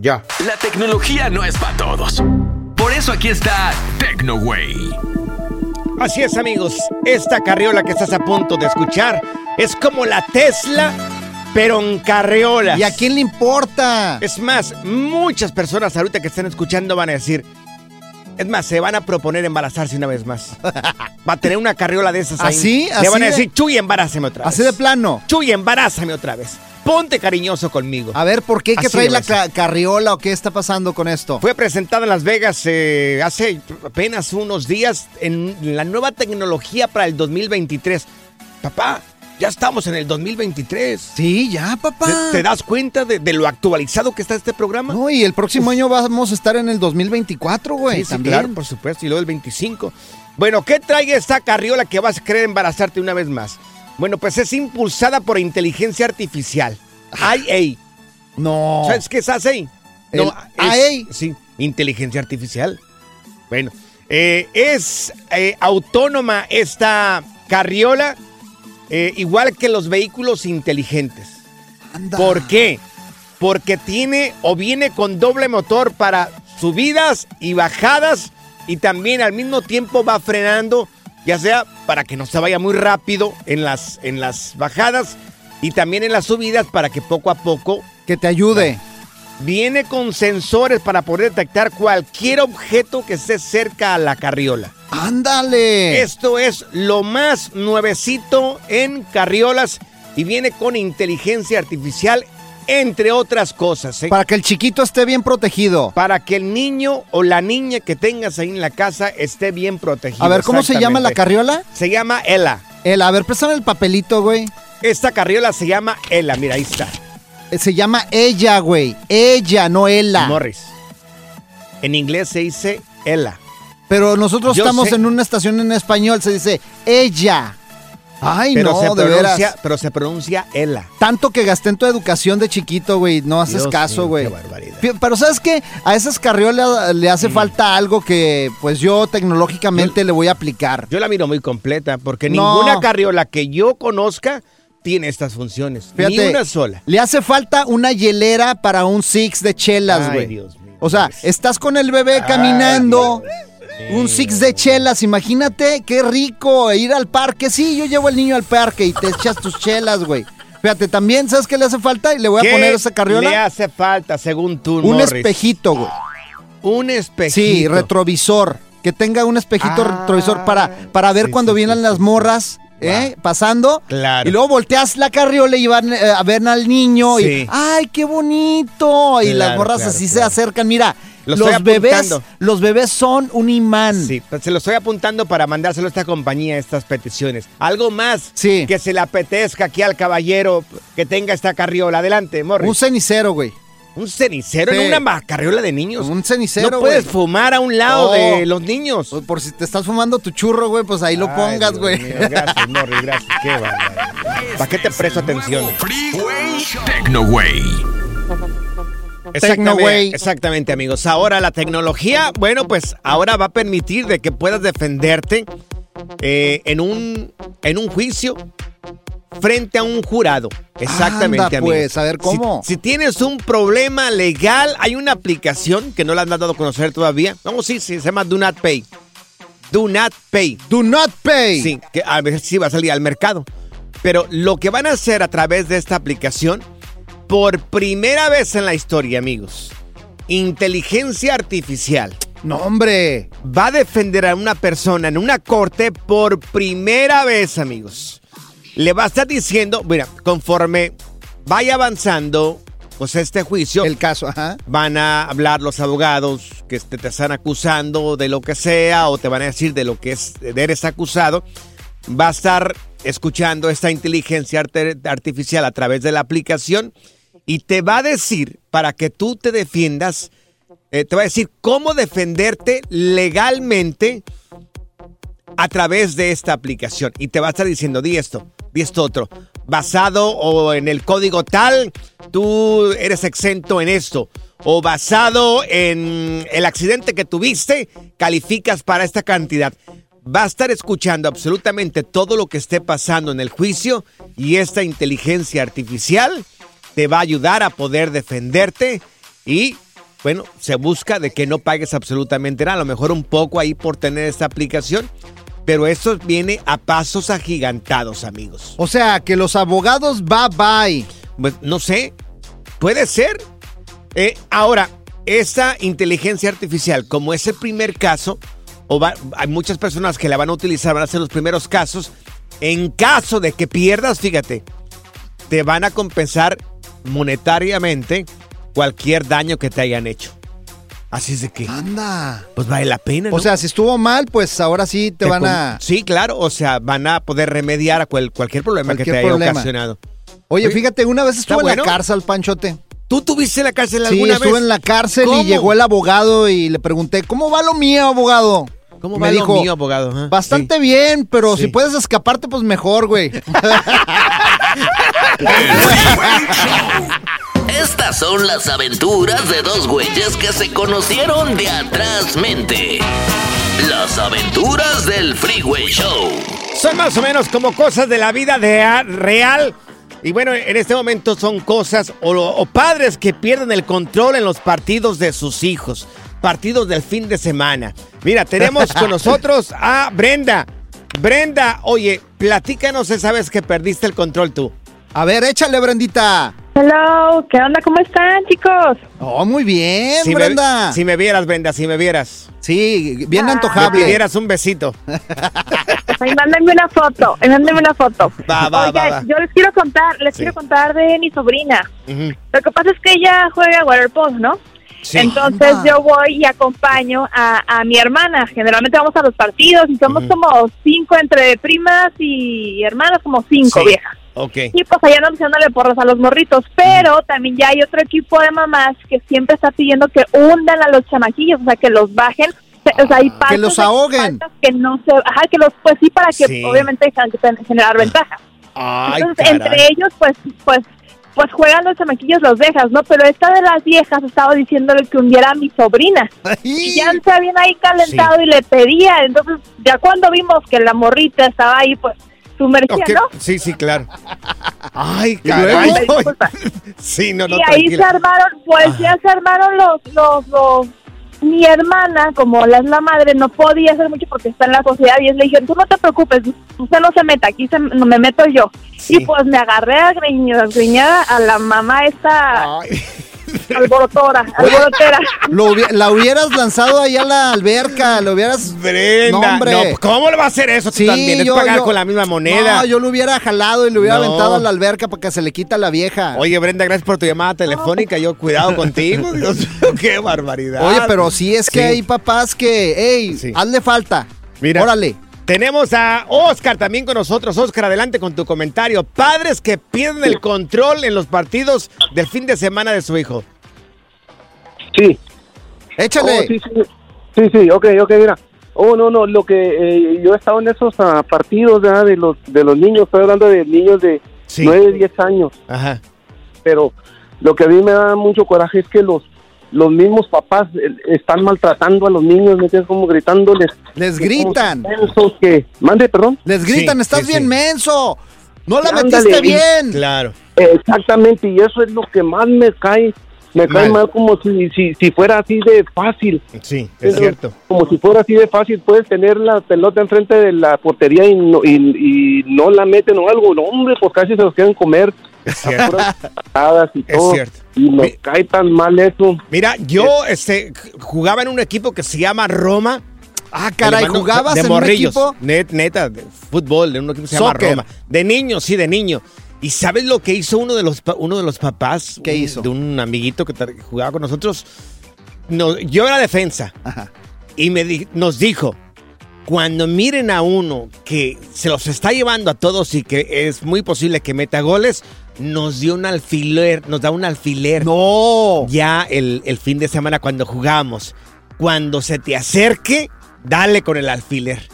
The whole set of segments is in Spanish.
Ya. La tecnología no es para todos. Por eso aquí está TecnoWay. Así es, amigos. Esta carriola que estás a punto de escuchar es como la Tesla, pero en carriolas. ¿Y a quién le importa? Es más, muchas personas ahorita que están escuchando van a decir. Es más, se van a proponer embarazarse una vez más. Va a tener una carriola de esas ahí. ¿Así? Le ¿Así van a de- decir, Chuy, embarázame otra vez. Así de plano. Chuy, embarázame otra vez. Ponte cariñoso conmigo. A ver, ¿por qué hay que Así traer debe la ca- carriola o qué está pasando con esto? Fue presentada en Las Vegas eh, hace apenas unos días en la nueva tecnología para el 2023. Papá, ya estamos en el 2023. Sí, ya, papá. ¿Te, te das cuenta de, de lo actualizado que está este programa? No, y el próximo año vamos a estar en el 2024, güey. sí, sí, también. claro, por supuesto. Y luego el 25. Bueno, ¿qué trae esta carriola que vas a querer embarazarte una vez más? Bueno, pues es impulsada por inteligencia artificial. IA. No. ¿Sabes qué es? El IA. Sí, inteligencia artificial. Bueno, eh, es eh, autónoma esta carriola, eh, igual que los vehículos inteligentes. Anda. ¿Por qué? Porque tiene o viene con doble motor para subidas y bajadas y también al mismo tiempo va frenando, ya sea para que no se vaya muy rápido en las, en las bajadas y también en las subidas para que poco a poco Que te ayude. viene con sensores para poder detectar cualquier objeto que esté cerca a la carriola. Ándale. Esto es lo más nuevecito en carriolas y viene con inteligencia artificial, entre otras cosas. ¿eh? Para que el chiquito esté bien protegido. Para que el niño o la niña que tengas ahí en la casa esté bien protegido. A ver, ¿cómo se llama la carriola? Se llama Ella. El, a ver, préstame el papelito, güey. Esta carriola se llama Ella. Mira, ahí está. Eh, Se llama ella, güey. Ella, no ella. Morris. En inglés se dice Ella. Pero nosotros Yo estamos sé. en una estación en español, se dice ella. Ay, Pero, no, se de pronuncia, veras. pero se pronuncia Ella. Tanto que gasté en tu educación de chiquito, güey. No haces Dios caso, güey. qué barbaridad. Pero ¿sabes qué? A esas carriolas le Mm. hace falta algo que, pues yo tecnológicamente le voy a aplicar. Yo la miro muy completa porque No. ninguna carriola que yo conozca tiene estas funciones. Ni Fíjate, una sola. Le hace falta una hielera para un six de chelas, Ay, güey. Dios mío. O sea, estás con el bebé caminando. Un six de chelas, imagínate qué rico ir al parque. Sí, yo llevo al niño al parque y te echas tus chelas, güey. Fíjate, también, ¿sabes qué le hace falta? Y le voy a ¿Qué poner esa le carriola. hace falta, según tú, Un Morris? espejito, güey. Un espejito. Sí, retrovisor. Que tenga un espejito Ah, retrovisor para, para ver sí, cuando sí, vienen sí, las morras. ¿Eh? Pasando. Claro. Y luego volteas la carriola y van eh, a ver al niño. Sí. Y, ¡ay, qué bonito! Y Claro, las morras claro, así se acercan. Mira, Lo los bebés, los bebés son un imán. Sí, pues se lo estoy apuntando para mandárselo a esta compañía, estas peticiones. Algo más Sí. que se le apetezca aquí al caballero que tenga esta carriola. Adelante, Morris. Un cenicero, güey. Un cenicero Sí. en una carriola de niños. Un cenicero, No puedes güey. fumar a un lado Oh. de los niños. Pues Por si te estás fumando tu churro, güey, pues ahí lo Ay, pongas, güey. Gracias, Morris, gracias. Qué barbaridad. ¿Para qué te presto atención? Freeway Tecnoway. Exactamente, exactamente, amigos. Ahora la tecnología, bueno, pues ahora va a permitir de que puedas defenderte eh, en, un, en un juicio frente a un jurado. Exactamente, Anda, amigos. pues, a ver, ¿cómo? Si, si tienes un problema legal, hay una aplicación que no la han dado a conocer todavía. No, sí, sí, se llama Do Not Pay. Do Not Pay. Do not pay. Sí, que a ver si va a salir al mercado. Pero lo que van a hacer a través de esta aplicación, por primera vez en la historia, amigos, inteligencia artificial No, hombre. va a defender a una persona en una corte por primera vez, amigos. Le va a estar diciendo, mira, conforme vaya avanzando, pues este juicio, El caso, ajá. van a hablar los abogados que te, te están acusando de lo que sea o te van a decir de lo que es, de eres acusado. Va a estar escuchando esta inteligencia artificial a través de la aplicación y te va a decir para que tú te defiendas, eh, te va a decir cómo defenderte legalmente a través de esta aplicación y te va a estar diciendo, di esto, di esto otro. Basado o en el código tal, tú eres exento en esto. O basado en el accidente que tuviste, calificas para esta cantidad. Va a estar escuchando absolutamente todo lo que esté pasando en el juicio y esta inteligencia artificial te va a ayudar a poder defenderte y bueno, se busca de que no pagues absolutamente nada, a lo mejor un poco ahí por tener esta aplicación, pero esto viene a pasos agigantados, amigos. O sea, que los abogados bye bye. Pues no sé, puede ser. Eh, ahora, esta inteligencia artificial, como es el primer caso, o va- hay muchas personas que la van a utilizar, van a ser los primeros casos, en caso de que pierdas, fíjate, te van a compensar monetariamente cualquier daño que te hayan hecho. Así es de que, Anda. pues vale la pena, ¿no? O sea, si estuvo mal, pues ahora sí te, Te van a. Sí, claro, o sea, van a poder remediar a cual- cualquier problema que te haya ocasionado. Oye, Oye, fíjate, una vez ¿está estuve en bueno? la cárcel, Panchote. ¿Tú tuviste en la cárcel Sí, alguna estuve vez? en la cárcel ¿Cómo? y llegó el abogado y le pregunté, ¿cómo va lo mío, abogado? ¿Cómo Me va dijo, lo mío, abogado? Bastante bien, pero Sí. si puedes escaparte, pues mejor, güey. Estas son las aventuras de dos güeyes que se conocieron de atrás mente. Las aventuras del Freeway Show. Son más o menos como cosas de la vida de real. Y bueno, en este momento son cosas o, o padres que pierden el control en los partidos de sus hijos. Partidos del fin de semana. Mira, tenemos con nosotros a Brenda. Brenda, oye, platícanos esa vez que perdiste el control tú. A ver, échale, Brendita. Hello, ¿qué onda? ¿Cómo están, chicos? Oh, muy bien, Si me, Brenda. si me vieras, Brenda, si me vieras. Sí, bien Ah. Me antojable. pidieras un besito. Ay, mándenme una foto, mándenme una foto. Va, va, Oigan, va, va. yo les quiero contar, les Sí. quiero contar de mi sobrina. Lo que pasa es que ella juega waterpolo, ¿no? Sí. Entonces Anda. yo voy y acompaño a, a mi hermana. Generalmente vamos a los partidos y somos como cinco entre primas y hermanas, como cinco Sí. viejas. Ok. Y pues allá andamos echándole porras a los morritos. Pero también ya hay otro equipo de mamás que siempre está pidiendo que hundan a los chamaquillos, o sea, que los bajen. O sea, hay Que faltas los ahoguen. Que no se, ajá, que los, pues sí, para que Sí. obviamente gen- generar ventaja. Ay, Entonces, caray. entre ellos, pues, pues, pues juegan los chamaquillos, los dejas, ¿no? Pero esta de las viejas estaba diciéndole que hundiera a mi sobrina. Y ya se habían ahí calentado y le pedía. Entonces, ya cuando vimos que la morrita estaba ahí, pues, sumergida, ¿no? Sí, sí, claro. Ay, ¿Y caray. Sí, no, no, y ahí tranquila. se armaron, pues ya se armaron los, los, los, mi hermana, como la es la madre, no podía hacer mucho porque está en la sociedad y es le dije, tú no te preocupes, usted no se meta, aquí se, no me meto yo. Sí. Y pues me agarré a, greñada a la mamá esta Ay, alborotora, alborotera. Lo hubi- la hubieras lanzado ahí a la alberca, lo hubieras... Brenda, No, ¿cómo le va a hacer eso tú Sí, también? Es yo- pagar yo- con la misma moneda. No, yo lo hubiera jalado y lo hubiera No. aventado a la alberca para que se le quita la vieja. Oye, Brenda, gracias por tu llamada telefónica. Yo, cuidado contigo. Dios mío, qué barbaridad. Oye, pero sí es que Sí. hay papás que, hey, hazle falta. Mira. Órale. Tenemos a Oscar también con nosotros. Oscar, adelante con tu comentario. Padres que pierden el control en los partidos del fin de semana de su hijo. Sí. Échale. Oh, sí, sí, sí, sí, ok, ok, mira. Oh, no, no, lo que eh, yo he estado en esos ah, partidos ¿verdad? de los de los niños, estoy hablando de niños de 9, 10 años. Ajá. Pero lo que a mí me da mucho coraje es que los los mismos papás eh, están maltratando a los niños, ¿me entiendes? Como gritándoles. Les gritan. Mensos que, mande, perdón. Les gritan, estás bien menso. No la Ándale, metiste y- bien. Claro. Exactamente, y eso es lo que más me cae. Me cae Mal. mal como si, si, si fuera así de fácil. Sí, es Pero cierto. Como si fuera así de fácil, puedes tener la pelota enfrente de la portería y no, y, y no la meten o algo. No, hombre, pues casi se los quieren comer. Es cierto. Es cierto. Y me cae tan mal eso. Mira, yo este, jugaba en un equipo que se llama Roma. Ah, caray, mando- ¿jugabas de en un morrillos. equipo? Net- neta, de fútbol, de un equipo que se llama Soccer. Roma. De niño, sí, de niño. ¿Y sabes lo que hizo uno de los, uno de los papás? ¿Qué un- hizo? De un amiguito que jugaba con nosotros. No, yo era defensa. Y me di- nos dijo, cuando miren a uno que se los está llevando a todos y que es muy posible que meta goles, nos dio un alfiler, nos da un alfiler. No. Ya el, el fin de semana cuando jugamos. Cuando se te acerque, dale con el alfiler.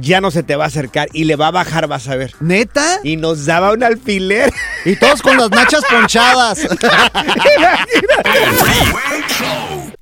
Ya no se te va a acercar y le va a bajar, vas a ver. ¿Neta? Y nos daba un alfiler. Y todos con las nachas ponchadas.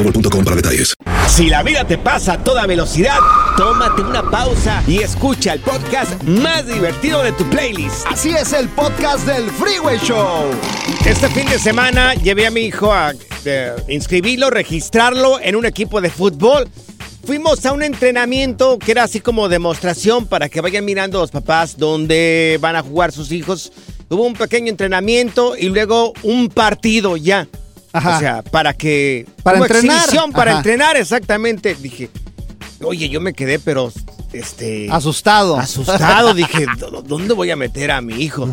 boostmobile.com para detalles. Si la vida te pasa a toda velocidad, tómate una pausa y escucha el podcast más divertido de tu playlist. Así es el podcast del Freeway Show. Este fin de semana llevé a mi hijo a eh, inscribirlo, registrarlo en un equipo de fútbol. Fuimos a un entrenamiento que era así como demostración para que vayan mirando los papás dónde van a jugar sus hijos. Hubo un pequeño entrenamiento y luego un partido ya. Ajá. O sea, para que... Para como entrenar. exhibición, para Ajá. entrenar, exactamente. Dije, oye, yo me quedé, pero... Este, Asustado. Asustado, dije, "¿Dó- ¿dónde voy a meter a mi hijo?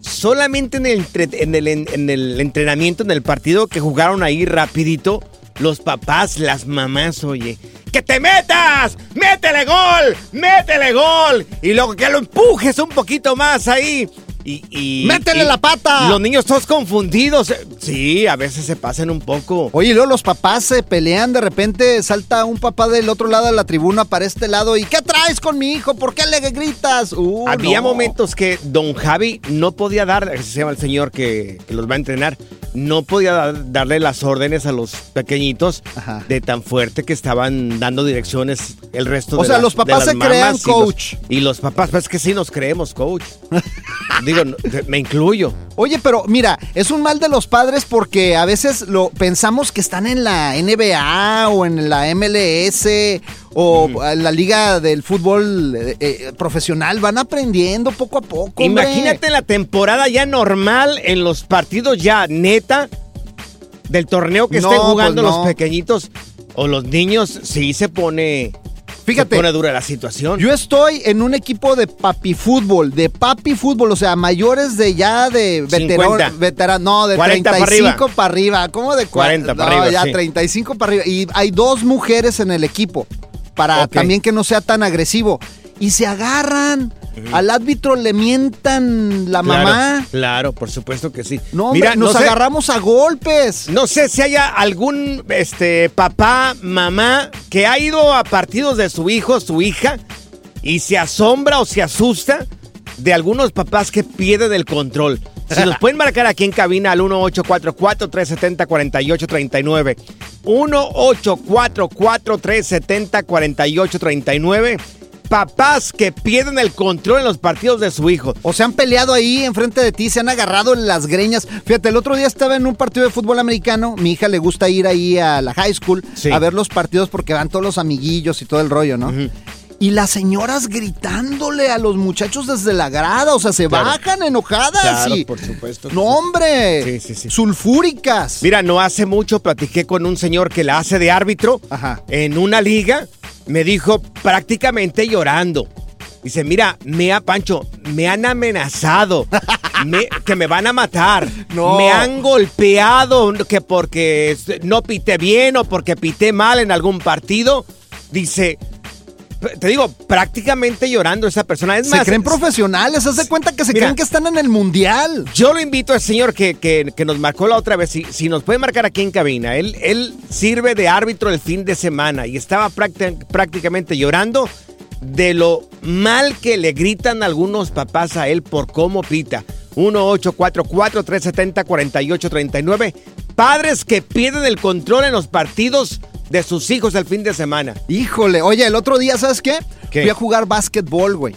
Solamente en el, en, el, en el entrenamiento, en el partido que jugaron ahí rapidito, los papás, las mamás, oye, ¡que te metas! ¡Métele gol! ¡Métele gol! Y luego que lo empujes un poquito más ahí. Y, y- ¡Métele y la pata! Los niños todos confundidos. Sí, a veces se pasan un poco. Oye, y luego los papás se pelean, de repente salta un papá del otro lado de la tribuna para este lado y ¿qué traes con mi hijo? ¿Por qué le gritas? Uh, Había no. momentos que don Javi no podía dar, se llama el señor que, que los va a entrenar, no podía dar- darle las órdenes a los pequeñitos de tan fuerte que estaban dando direcciones el resto O de sea, las- los papás se crean mamás y los- coach. Y los, papás, pues es que sí nos creemos coach. Digo, me incluyo. Oye, pero mira, es un mal de los padres porque a veces lo pensamos que están en la NBA o en la MLS o en la liga del fútbol eh, eh, profesional. Van aprendiendo poco a poco. hombre. Imagínate la temporada ya normal en los partidos ya neta del torneo que No, estén jugando pues no. los pequeñitos o los niños, sí se pone. Fíjate. Se pone dura la situación. Yo estoy en un equipo de papi fútbol, de papi fútbol, o sea, mayores de ya de 50. veterano, no, de 40 para 35 para arriba. ¿Cómo de cua- 40 para no, arriba, ya sí. 35 para arriba. Y hay dos mujeres en el equipo para también que no sea tan agresivo. Y se agarran. Al árbitro le mientan la mamá. Claro, por supuesto que sí. No, hombre, nos sé- agarramos a golpes. No sé si haya algún este papá, mamá que ha ido a partidos de su hijo, su hija y se asombra o se asusta de algunos papás que pierden el control. Si nos pueden marcar aquí en cabina al 1844-370-4839. 1844-370-4839. Papás que pierden el control en los partidos de su hijo. O se han peleado ahí enfrente de ti, se han agarrado en las greñas. Fíjate, el otro día estaba en un partido de fútbol americano. Mi hija le gusta ir ahí a la high school Sí. a ver los partidos porque van todos los amiguillos y todo el rollo, ¿no? Y las señoras gritándole a los muchachos desde la grada, o sea, se Claro. bajan enojadas Claro, y. por supuesto. No, hombre. Sí, sí, sí. Sulfúricas. Mira, no hace mucho platiqué con un señor que la hace de árbitro en una liga. Me dijo prácticamente llorando. Dice, mira, me ha, Pancho, me han amenazado, me- que me van a matar, No. me han golpeado, que porque no pité bien o porque pité mal en algún partido. Dice, te digo, prácticamente llorando esa persona. Es se más, creen profesionales, haz de cuenta que se Mira. creen que están en el mundial. yo lo invito al señor que, que- que nos marcó la otra vez, si, si nos puede marcar aquí en cabina, él, él sirve de árbitro el fin de semana y estaba prácti- prácticamente llorando de lo mal que le gritan algunos papás a él por cómo pita. 1-844-370-4839. Padres que pierden el control en los partidos de sus hijos el fin de semana. Híjole, oye, el otro día, ¿sabes qué? ¿Qué? Fui a jugar básquetbol, güey.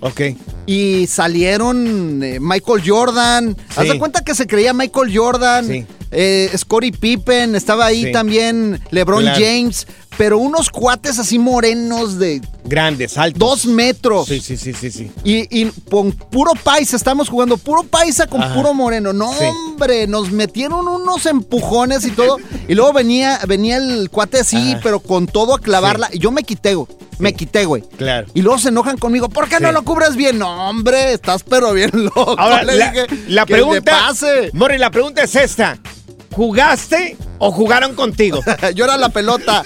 Ok. Y salieron eh, Michael Jordan. Haz Sí. de cuenta que se creía Michael Jordan. Sí. eh, Scottie Pippen. Estaba ahí Sí. también LeBron Claro. James. Pero unos cuates así morenos de Grandes, altos. dos metros. Sí, sí, sí, sí, sí. Y, y con puro paisa, estamos jugando puro paisa con Ajá. puro moreno. No, Sí. hombre, nos metieron unos empujones y todo. y luego venía, venía el cuate así, Ajá. pero con todo a clavarla. Y yo me quité, güey. Me quité, güey. Claro. Y luego se enojan conmigo. ¿Por qué no lo cubres bien? No, hombre, estás pero bien loco. Ahora, Le la, dije, la "Que le pregunta. pase. Mori, la pregunta es esta: ¿jugaste o jugaron contigo? Yo era la pelota.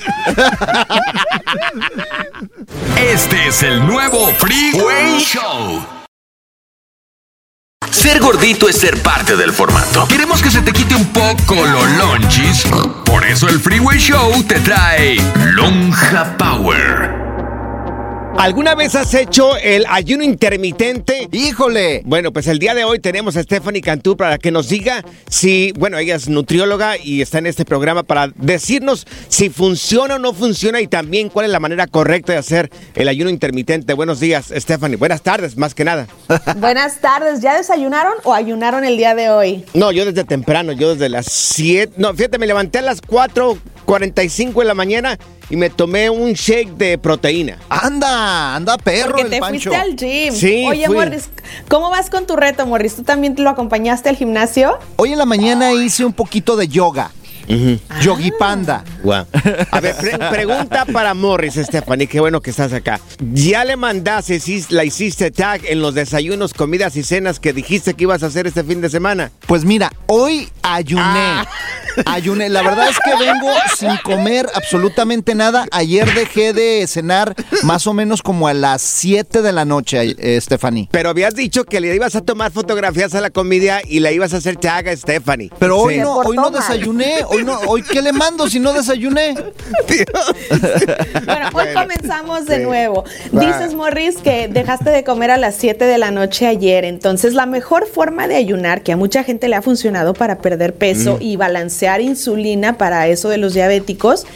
Este es el nuevo Freeway Show. Ser gordito es ser parte del formato. Queremos que se te quite un poco lo lonchis. Por eso el Freeway Show te trae Lonja Power. ¿Alguna vez has hecho el ayuno intermitente? Híjole. Bueno, pues el día de hoy tenemos a Stephanie Cantú para que nos diga si, bueno, ella es nutrióloga y está en este programa para decirnos si funciona o no funciona y también cuál es la manera correcta de hacer el ayuno intermitente. Buenos días, Stephanie. Buenas tardes, más que nada. Buenas tardes, ¿ya desayunaron o ayunaron el día de hoy? No, yo desde temprano, yo desde las 7, no, fíjate, me levanté a las 4.45 de la mañana y me tomé un shake de proteína. Anda, anda perro Porque el te Pancho. fuiste al gym. Sí, Oye, fui. Morris, ¿cómo vas con tu reto, Morris? ¿Tú también lo acompañaste al gimnasio? Hoy en la mañana hice un poquito de yoga. Yogi Panda. Guau. A ver, pre- pregunta para Morris, Stephanie, qué bueno que estás acá. ¿Ya le mandaste, la hiciste tag en los desayunos, comidas y cenas que dijiste que ibas a hacer este fin de semana? Pues mira, hoy ayuné. Ah. Ayuné. La verdad es que vengo sin comer absolutamente nada. Ayer dejé de cenar más o menos como a las 7 de la noche, eh, Stephanie. Pero habías dicho que le ibas a tomar fotografías a la comida y la ibas a hacer tag a Stephanie. Pero hoy Sí. no, hoy no desayuné. Hoy, no, hoy ¿qué le mando si no desayuné? Bueno, hoy comenzamos de sí. nuevo. Va. Dices, Morris, que dejaste de comer a las 7 de la noche ayer. Entonces, la mejor forma de ayunar, que a mucha gente le ha funcionado para perder peso Mm. y balancear insulina para eso de los diabéticos,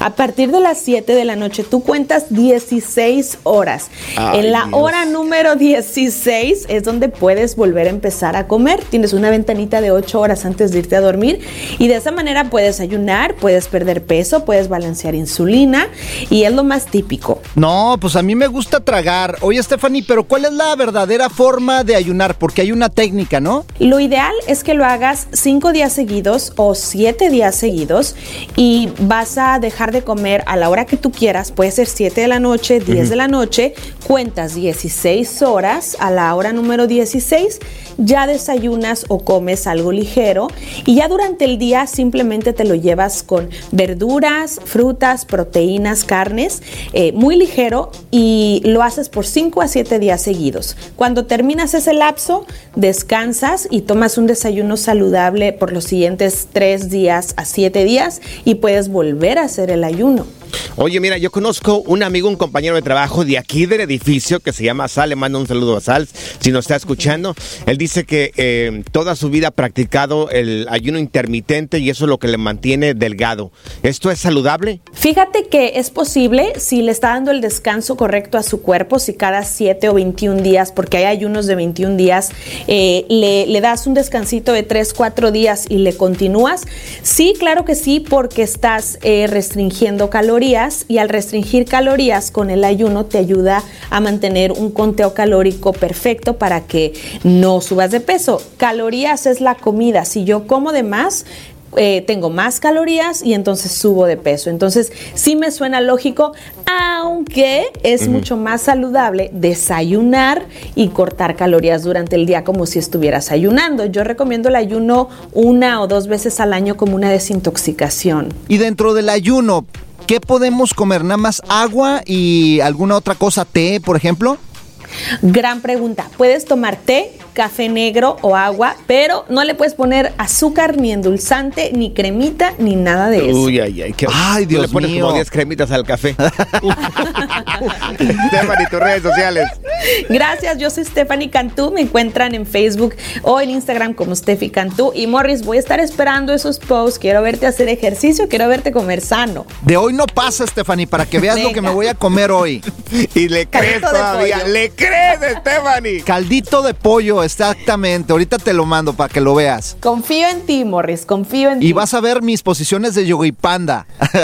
a partir de las 7 de la noche tú cuentas 16 horas. Ay, en la Dios. hora número 16 es donde puedes volver a empezar a comer. Tienes una ventanita de 8 horas antes de irte a dormir y de esa manera puedes ayunar, puedes perder peso, puedes balancear insulina y es lo más típico. No, pues a mí me gusta tragar. Oye, Stephanie, pero ¿cuál es la verdadera forma de ayunar? Porque hay una técnica, ¿no? Lo ideal es que lo hagas 5 días seguidos o 7 días seguidos y vas a dejar de comer a la hora que tú quieras, puede ser 7 de la noche, 10 Ujú. de la noche, cuentas 16 horas, a la hora número 16 ya desayunas o comes algo ligero y ya durante el día simplemente te lo llevas con verduras, frutas, proteínas, carnes, eh, muy ligero y lo haces por 5 a 7 días seguidos. Cuando terminas ese lapso, descansas y tomas un desayuno saludable por los siguientes 3 días a 7 días y puedes volver a hacer el ayuno. Oye, mira, yo conozco un amigo, un compañero de trabajo de aquí del edificio que se llama Sal. Le mando un saludo a Sal si nos está escuchando. Él dice que eh, toda su vida ha practicado el ayuno intermitente y eso es lo que le mantiene delgado. ¿Esto es saludable? Fíjate que es posible si le está dando el descanso correcto a su cuerpo, si cada 7 o 21 días, porque hay ayunos de 21 días, eh, le, das un descansito de 3, 4 días y le continúas. Sí, claro que sí, porque estás eh, restringiendo calorías y al restringir calorías con el ayuno te ayuda a mantener un conteo calórico perfecto para que no subas de peso. Calorías es la comida. Si yo como de más, eh, tengo más calorías y entonces subo de peso. Entonces sí me suena lógico, aunque es mucho más saludable desayunar y cortar calorías durante el día como si estuvieras ayunando. Yo recomiendo el ayuno una o dos veces al año como una desintoxicación. Y dentro del ayuno, ¿qué podemos comer? ¿Nada más agua y alguna otra cosa? ¿Té, por ejemplo? Gran pregunta. Puedes tomar té, café negro o agua, pero no le puedes poner azúcar, ni endulzante, ni cremita, ni nada de eso. Uy, ay, ay. qué- Ay, Dios le pones mío. como 10 cremitas al café. Stephanie, tus redes sociales. Gracias, yo soy Stephanie Cantú. Me encuentran en Facebook o en Instagram como Steffi Cantú. Y Morris, voy a estar esperando esos posts. Quiero verte hacer ejercicio, quiero verte comer sano. De hoy no pasa, Stephanie, para que veas lo que me voy a comer hoy. Y le crees Caldito de todavía. pollo. Le crees, Stephanie. Caldito de pollo, exactamente. Ahorita te lo mando para que lo veas. Confío en ti, Morris, confío en ti. Y vas a ver mis posiciones de yogi panda.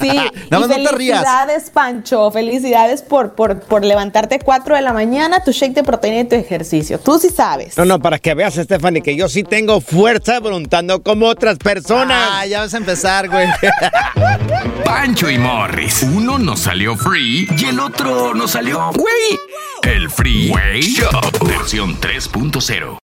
Sí, Nada más y no te rías. felicidades, Pancho. Felicidades por, por, por levantarte 4 de la mañana, tu shake de proteína y tu ejercicio. Tú sí sabes. No, no, para que veas, Stephanie, que yo sí tengo fuerza de voluntad, no como otras personas. Ah, ya vas a empezar, güey. Pancho y Morris. Uno nos salió free y el otro nos salió güey. El Freeway Show versión 3.0.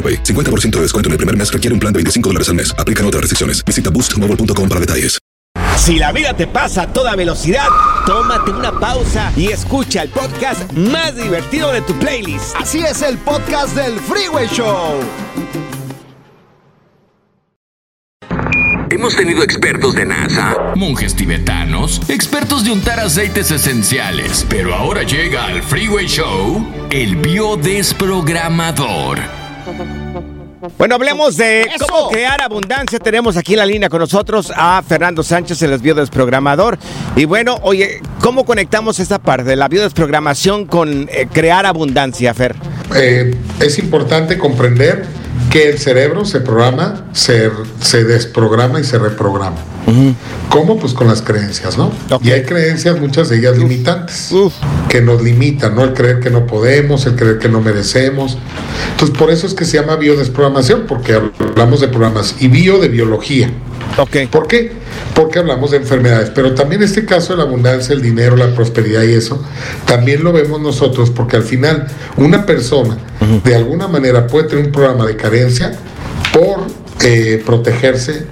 AroPay. 50% de descuento en el primer mes requiere un plan de 25 dólares al mes. Aplican otras restricciones. Visita boostmobile.com para detalles. Si la vida te pasa a toda velocidad, tómate una pausa y escucha el podcast más divertido de tu playlist. Así es el podcast del Freeway Show. Hemos tenido expertos de NASA, monjes tibetanos, expertos de untar aceites esenciales, pero ahora llega al Freeway Show el biodesprogramador. Bueno, hablemos de cómo crear abundancia. Tenemos aquí en la línea con nosotros a Fernando Sánchez, el biodesprogramador. Y bueno, oye, ¿cómo conectamos esta parte de la biodesprogramación con eh, crear abundancia, Fer? Eh, es importante comprender que el cerebro se programa, se, se desprograma y se reprograma. ¿Cómo? Pues con las creencias, ¿no? Y hay creencias, muchas de ellas limitantes, que nos limitan, ¿no? El creer que no podemos, el creer que no merecemos. Entonces, por eso es que se llama biodesprogramación, porque hablamos de programas y bio de biología. Okay. ¿Por qué? Porque hablamos de enfermedades, pero también este caso de la abundancia, el dinero, la prosperidad y eso, también lo vemos nosotros, porque al final una persona de alguna manera puede tener un programa de carencia por eh, protegerse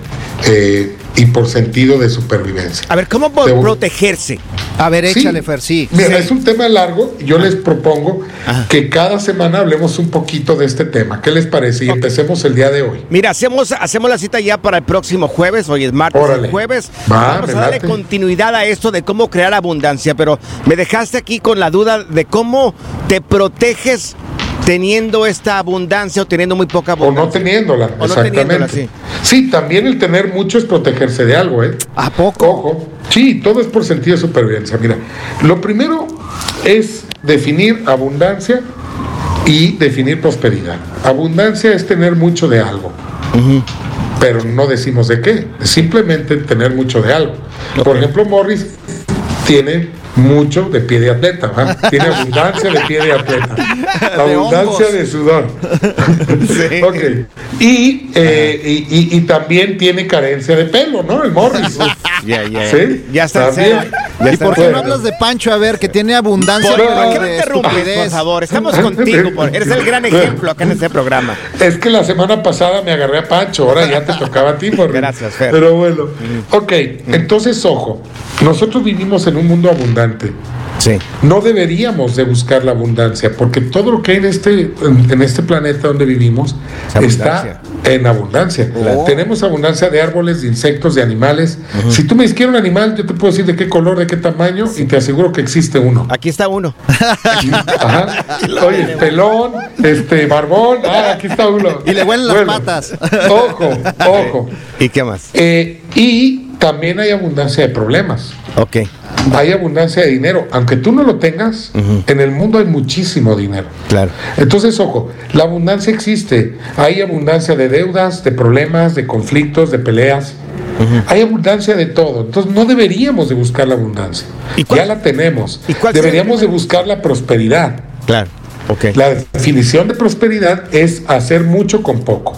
eh, y por sentido de supervivencia. A ver, ¿cómo por protegerse? A ver, Sí. échale, Fer, sí. Mira, es un tema largo. Yo les propongo que cada semana hablemos un poquito de este tema. ¿Qué les parece? Y empecemos el día de hoy. Mira, hacemos, hacemos la cita ya para el próximo jueves. Hoy es martes, el Órale. jueves. Va, Vamos a darle late. continuidad a esto de cómo crear abundancia, pero me dejaste aquí con la duda de cómo te proteges teniendo esta abundancia o teniendo muy poca O abundancia. no teniéndola, O no exactamente. teniéndola, sí. sí. también el tener mucho es protegerse de algo, ¿eh? ¿A poco? Ojo. Sí, todo es por sentido de supervivencia. Mira, lo primero es definir abundancia y definir prosperidad. Abundancia es tener mucho de algo. Pero no decimos de qué, simplemente tener mucho de algo. Por ejemplo, Morris tiene mucho de pie de atleta, tiene abundancia de pie de atleta, abundancia hongos. de sudor. Ok. Y, eh, y, y- y también tiene carencia de pelo, ¿no? El Morris. Ya, ya. ¿Sí? Ya está en También. cero, ya ¿Y por qué no hablas de Pancho? A ver, que tiene abundancia Por, pero ¿para qué interrumpes, por favor? Estamos contigo, por- eres el gran ejemplo acá en este programa. Es que la semana pasada me agarré a Pancho, ahora ya te tocaba a ti, Morris. Gracias, Fer. Pero bueno. Ok, entonces, ojo, nosotros vivimos en un mundo abundante. Sí. No deberíamos de buscar la abundancia, porque todo lo que hay en este, en, en este planeta donde vivimos está en abundancia. Tenemos abundancia de árboles, de insectos, de animales. Si tú me quiero un animal, yo te puedo decir de qué color, de qué tamaño, y te aseguro que existe uno. Aquí está uno. Ajá. Oye, pelón, este, barbón, ah, aquí está uno. Y le huelen las Bueno, patas. Ojo, ojo. ¿Y qué más? Eh, y también hay abundancia de problemas. Ok. Hay abundancia de dinero. Aunque tú no lo tengas, en el mundo hay muchísimo dinero. Claro. Entonces, ojo, la abundancia existe. Hay abundancia de deudas, de problemas, de conflictos, de peleas. Hay abundancia de todo. Entonces, no deberíamos de buscar la abundancia. Ya la tenemos. cuál sería Deberíamos de buscar la prosperidad. Claro. Ok. La definición de prosperidad es hacer mucho con poco.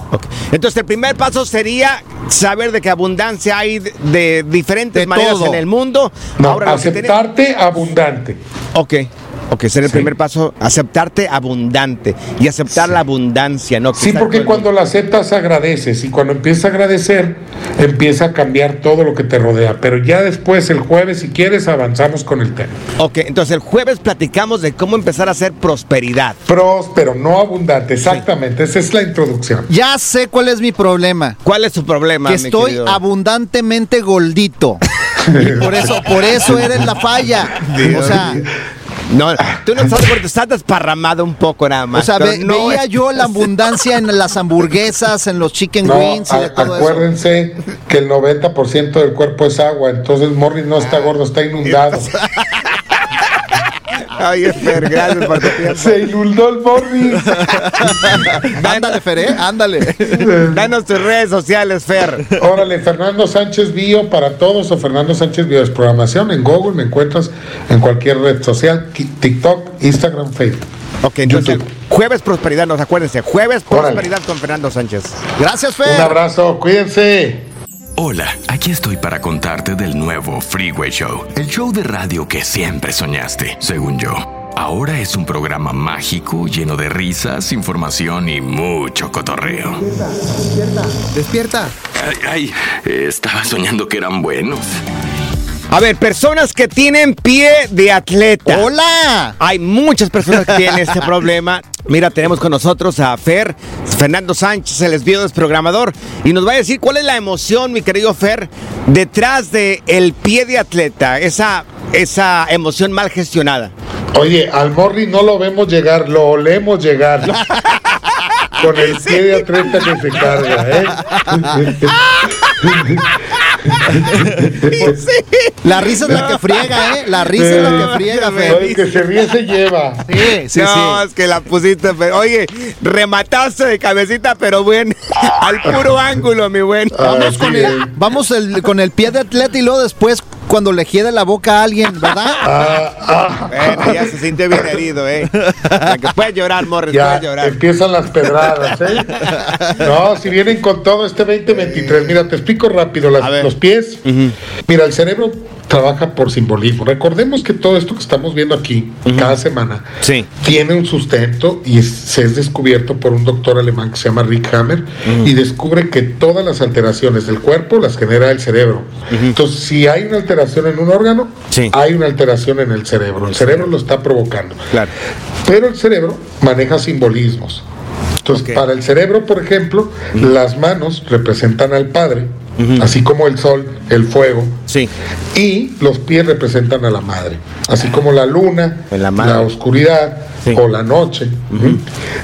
Entonces, el primer paso sería saber de que abundancia hay de, de diferentes maneras todo. en el mundo. No, Ahora, aceptarte abundante. Ok. Ok, ser el primer paso, aceptarte abundante y aceptar la abundancia, ¿no? Que Sí, porque cuando la aceptas agradeces y cuando empiezas a agradecer empieza a cambiar todo lo que te rodea. Pero ya después, el jueves, si quieres, avanzamos con el tema. Ok, entonces el jueves platicamos de cómo empezar a hacer prosperidad. Próspero, no abundante, exactamente. Esa es la introducción. Ya sé cuál es mi problema. ¿Cuál es tu problema? Que mi estoy querido? abundantemente gordito. Y por eso, por eso eres la falla. O sea, No, tú no estás gordo, estás desparramado un poco nada más. o sea, pero ve- no veía es- yo la abundancia en las hamburguesas, en los chicken No, wings y de todo eso. acuérdense que el 90% del cuerpo es agua, entonces Morris no está gordo, está inundado. Ay, Fer, gracias por tu tiempo. Se inundó el Morris. Ándale, Fer, ¿eh? ándale. Danos tus redes sociales, Fer. Órale, Fernando Sánchez Bio para todos o Fernando Sánchez Bio Desprogramación en Google, me encuentras en cualquier red social, TikTok, Instagram, Facebook. Ok, entonces, YouTube. jueves prosperidad, nos acuérdense, jueves Órale. prosperidad con Fernando Sánchez. Gracias, Un Fer. abrazo, cuídense. Hola, aquí estoy para contarte del nuevo Freeway Show, el show de radio que siempre soñaste, según yo. Ahora es un programa mágico lleno de risas, información y mucho cotorreo. Despierta. Ay, ay, eh, estaba soñando que eran buenos. A ver, personas que tienen pie de atleta. ¡Hola! Hay muchas personas que tienen este problema. Mira, tenemos con nosotros a Fer, Fernando Sánchez, el desvío desprogramador, y nos va a decir cuál es la emoción, mi querido Fer, detrás de el pie de atleta, esa, esa emoción mal gestionada. Oye, al Morri no lo vemos llegar, lo olemos llegar. Con el pie de atleta que se carga, ¿eh? La risa es la que friega, ¿eh? La risa es la que friega, Fer. Oye, que se ríe se lleva. Sí, sí, no, sí. es que la pusiste, pero, oye, remataste de cabecita, pero buen, al puro ángulo, mi buen. Vamos, con el, vamos el- con el pie de atleta y luego después cuando le de la boca a alguien, ¿verdad? Ah, Bueno, ya se siente bien herido, ¿eh? Que puede llorar, Morris, Ya puede llorar. empiezan las pedradas, ¿eh? No, si vienen con todo este 2023, mira, te explico rápido las- los pies. Mira, el cerebro trabaja por simbolismo. Recordemos que todo esto que estamos viendo aquí cada semana tiene un sustento y es- se es descubierto por un doctor alemán que se llama Rick Hammer y descubre que todas las alteraciones del cuerpo las genera el cerebro. Entonces, si hay una alteración en un órgano, hay una alteración en el cerebro. El cerebro lo está provocando. Pero el cerebro maneja simbolismos. Entonces, para el cerebro, por ejemplo, las manos representan al Padre, así como el sol, el fuego. Y los pies representan a la madre, así como la luna, la, oscuridad o la noche.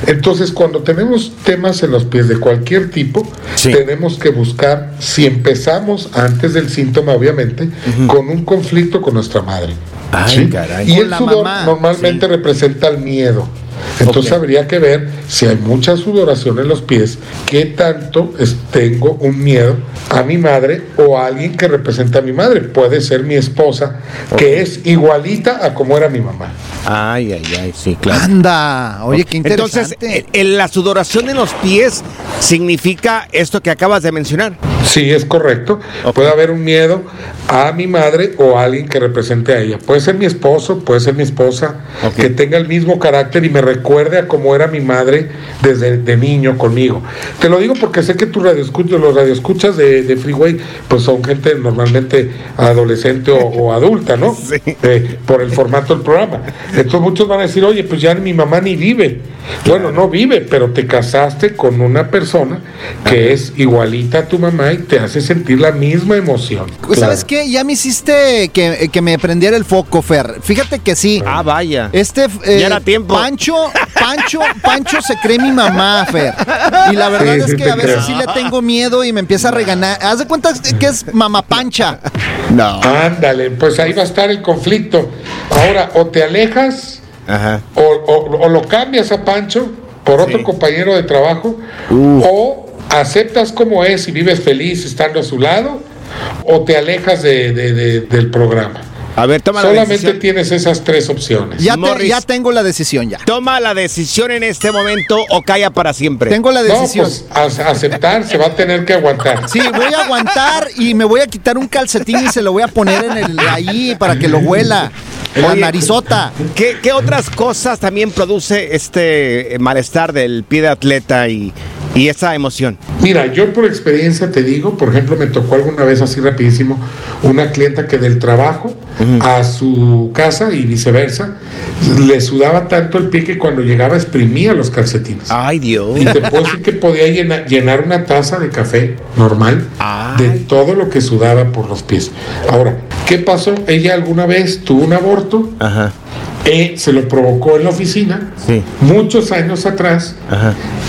Entonces, cuando tenemos temas en los pies de cualquier tipo, tenemos que buscar, si empezamos antes del síntoma, obviamente, con un conflicto con nuestra madre. ¿sí? caray. Y el sudor mamá. normalmente representa el miedo. Entonces habría que ver si hay mucha sudoración en los pies, qué tanto es- tengo un miedo a mi madre o a alguien que representa a mi madre. Puede ser mi esposa, que es igualita a como era mi mamá. Ay, ay, ay, sí, claro. Anda, oye, qué interesante. Entonces, la sudoración en los pies significa esto que acabas de mencionar. Sí, es correcto. Puede haber un miedo a mi madre o a alguien que represente a ella. Puede ser mi esposo, puede ser mi esposa, que tenga el mismo carácter y me recuerde a cómo era mi madre desde de niño conmigo. Te lo digo porque sé que tus radioescuchas, los radioescuchas de, de Freeway, pues son gente normalmente adolescente o, o adulta, ¿no? Eh, por el formato del programa. Entonces muchos van a decir, oye, pues ya mi mamá ni vive. Bueno, no vive, pero te casaste con una persona que es igualita a tu mamá y te hace sentir la misma emoción. Pues, ¿Sabes qué? Ya me hiciste que, que me prendiera el foco, Fer. Fíjate que sí. Ah, vaya. Este eh, Ya era tiempo. Pancho, Pancho, Pancho se cree mi mamá, Fer. Y la verdad Sí, es que a veces creo. sí le tengo miedo y me empieza a reganar. Haz de cuenta que es mamá Pancha. No. Ándale, pues ahí va a estar el conflicto. Ahora, o te alejas O, o- o lo cambias a Pancho por otro compañero de trabajo, o aceptas como es y vives feliz estando a su lado, o te alejas de- de- de- del programa. A ver, toma la Solamente decisión. tienes esas tres opciones. Ya, te- ya tengo la decisión ya. Toma la decisión en este momento o calla para siempre. Tengo la No, decisión. pues a- aceptar, se va a tener que aguantar. Sí, voy a aguantar y me voy a quitar un calcetín y se lo voy a poner en el ahí para que lo huela. La Oye, narizota. ¿Qué, qué otras cosas también produce este malestar del pie de atleta y, y esa emoción? Mira, yo por experiencia te digo, por ejemplo, me tocó alguna vez así rapidísimo una clienta que del trabajo a su casa y viceversa, le sudaba tanto el pie que cuando llegaba exprimía los calcetines. Ay, Dios. Y te puedo decir que podía llena- llenar una taza de café normal de todo lo que sudaba por los pies. Ahora, ¿qué pasó? Ella alguna vez tuvo un aborto, eh, se lo provocó en la oficina, muchos años atrás,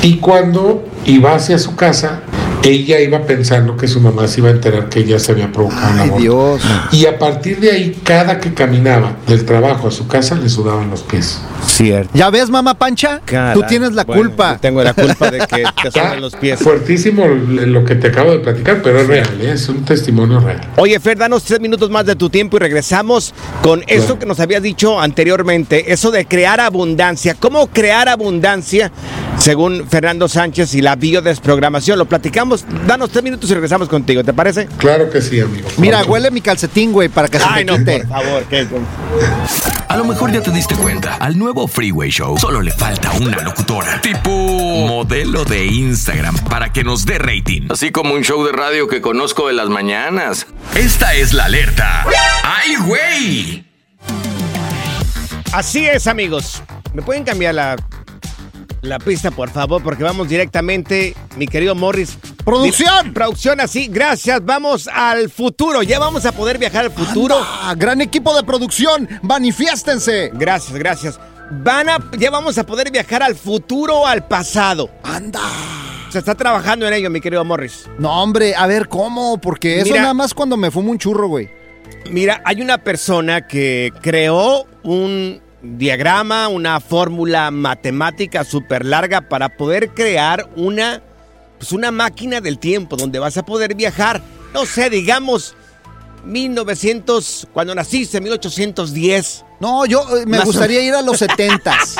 y cuando iba hacia su casa, ella iba pensando que su mamá se iba a enterar que ella se había provocado un aborto. Dios. Y a partir de ahí, cada que caminaba del trabajo a su casa, le sudaban los pies. Cierto. ¿Ya ves, mamá Pancha? Tú tienes la Bueno, culpa. Tengo la culpa de que te sudan los pies. Fuertísimo lo que te acabo de platicar, pero es real, ¿eh? es un testimonio real. Oye, Fer, danos tres minutos más de tu tiempo y regresamos con eso que nos habías dicho anteriormente, eso de crear abundancia. ¿Cómo crear abundancia según Fernando Sánchez y la biodesprogramación? Lo platicamos Danos tres minutos y regresamos contigo, ¿te parece? Claro que sí, amigo. Mira, huele mi calcetín, güey, para que se Ay, me no, quite. por favor, que... A lo mejor ya te diste cuenta, al nuevo Freeway Show solo le falta una locutora, tipo modelo de Instagram, para que nos dé rating. Así como un show de radio que conozco de las mañanas. Esta es la alerta. ¡Ay, güey! Así es, amigos. ¿Me pueden cambiar la, la pista, por favor? Porque vamos directamente, mi querido Morris. ¡Producción! Producción, así, gracias. Vamos al futuro. Ya vamos a poder viajar al futuro. Gran equipo de producción, manifiéstense. Gracias, gracias. Van a, ya vamos a poder viajar al futuro o al pasado. Anda. Se está trabajando en ello, mi querido Morris. No, hombre, a ver, ¿cómo? Porque eso Mira. nada más cuando me fumo un churro, güey. Mira, hay una persona que creó un diagrama, una fórmula matemática súper larga para poder crear una, pues una máquina del tiempo donde vas a poder viajar, no sé, digamos, 1900, cuando naciste, 1810. No, yo eh, me Más o- gustaría ir a los setentas.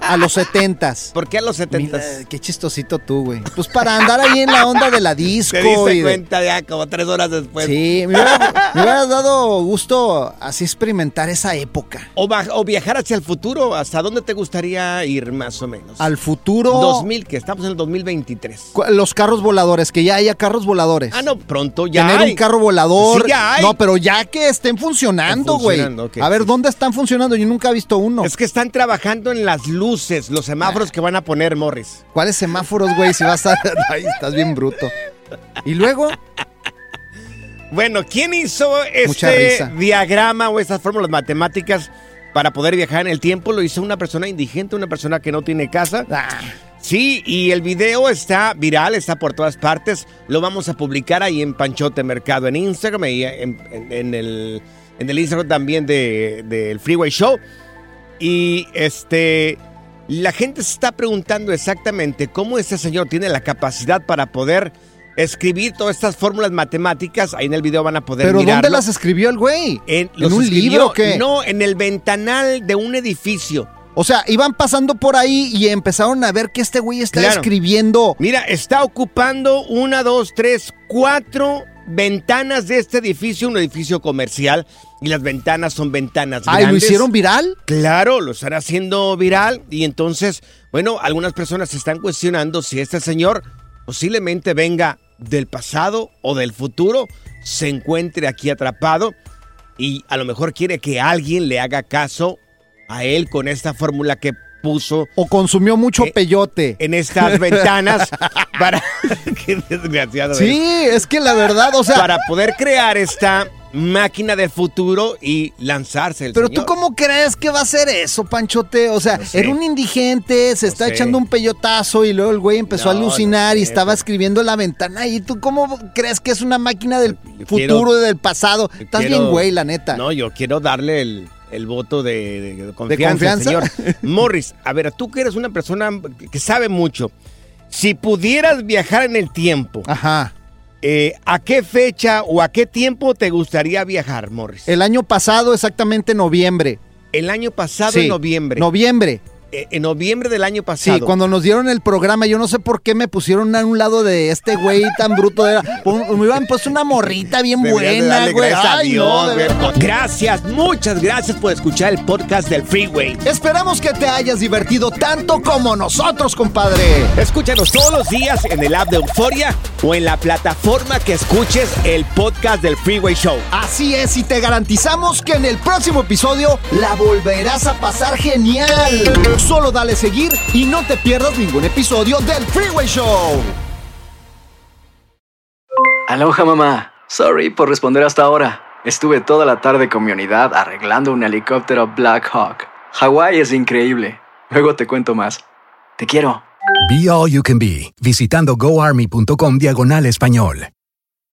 A los setentas. ¿Por qué a los 70? Mira, qué chistosito tú, güey. Pues para andar ahí en la onda de la disco. Te diste y de- cuenta ya como tres horas después. Sí, me hubiera, me hubiera dado gusto así experimentar esa época. O, viajar hacia el futuro, ¿hasta dónde te gustaría ir más o menos? Al futuro. 2000, que estamos en el 2023. Cu- Los carros voladores, que ya haya carros voladores. Ah, no, pronto ya Tener hay. un carro volador. Sí, ya hay. No, pero ya que estén funcionando, güey. a ver. ¿dónde están funcionando? Yo nunca he visto uno. Es que están trabajando en las luces, los semáforos que van a poner, Morris. ¿Cuáles semáforos, güey? Si vas a... Ay, estás bien bruto. Y luego, Bueno, ¿quién hizo este diagrama o estas fórmulas matemáticas para poder viajar en el tiempo? Lo hizo una persona indigente, una persona que no tiene casa. Ah. Sí, y el video está viral, está por todas partes. Lo vamos a publicar ahí en Panchote Mercado, en Instagram y en, en- en el, en el Instagram también del de, del Freeway Show. Y este, la gente se está preguntando exactamente cómo este señor tiene la capacidad para poder escribir todas estas fórmulas matemáticas. Ahí en el video van a poder ¿pero dónde las escribió el güey? En, ¿En los un escribió- libro o qué? No, en el ventanal de un edificio. O sea, iban pasando por ahí y empezaron a ver que este güey está Claro. escribiendo. Mira, está ocupando una, dos, tres, cuatro ventanas de este edificio, un edificio comercial, y las ventanas son ventanas Ay, grandes. ¿lo hicieron viral? Claro, lo están haciendo viral y entonces, bueno, algunas personas se están cuestionando si este señor posiblemente venga del pasado o del futuro, se encuentre aquí atrapado y a lo mejor quiere que alguien le haga caso a él con esta fórmula que puso O consumió mucho Eh, peyote. en estas ventanas para qué desgraciado. Sí, es que la verdad, o sea, para poder crear esta máquina del futuro y lanzarse el pero señor. tú cómo crees que va a ser eso, Panchote? O sea, No sé. era un indigente, se está sé. echando un peyotazo y luego el güey empezó a alucinar y sé, estaba pero- escribiendo en la ventana. ¿Y tú cómo crees que es una máquina del Yo futuro quiero- y del pasado? Estás quiero- bien, güey, la neta. No, yo quiero darle el, el voto de, de- de confianza, confianza? señor. Morris, a ver, tú que eres una persona que sabe mucho, si pudieras viajar en el tiempo, Ajá. Eh, ¿a qué fecha o a qué tiempo te gustaría viajar, Morris? El año pasado, exactamente noviembre. El año pasado, Sí, en noviembre. Noviembre. Eh, en noviembre del año pasado. Sí, cuando nos dieron el programa, yo no sé por qué me pusieron a un lado de este güey tan bruto. Era, pon- me hubieran puesto una morrita bien de buena, güey. gracias Ay, Dios, no, de. Gracias, muchas gracias por escuchar el podcast del Freeway. Esperamos que te hayas divertido tanto como nosotros, compadre. Escúchanos todos los días en el app de Euforia o en la plataforma que escuches el podcast del Freeway Show. Así es, y te garantizamos que en el próximo episodio la volverás a pasar genial. Solo dale seguir y no te pierdas ningún episodio del Freeway Show. Aloha mamá. Sorry por responder hasta ahora. Estuve toda la tarde con mi unidad arreglando un helicóptero Black Hawk. Hawái es increíble. Luego te cuento más. Te quiero. Be All You Can Be, visitando goarmy.com diagonal español.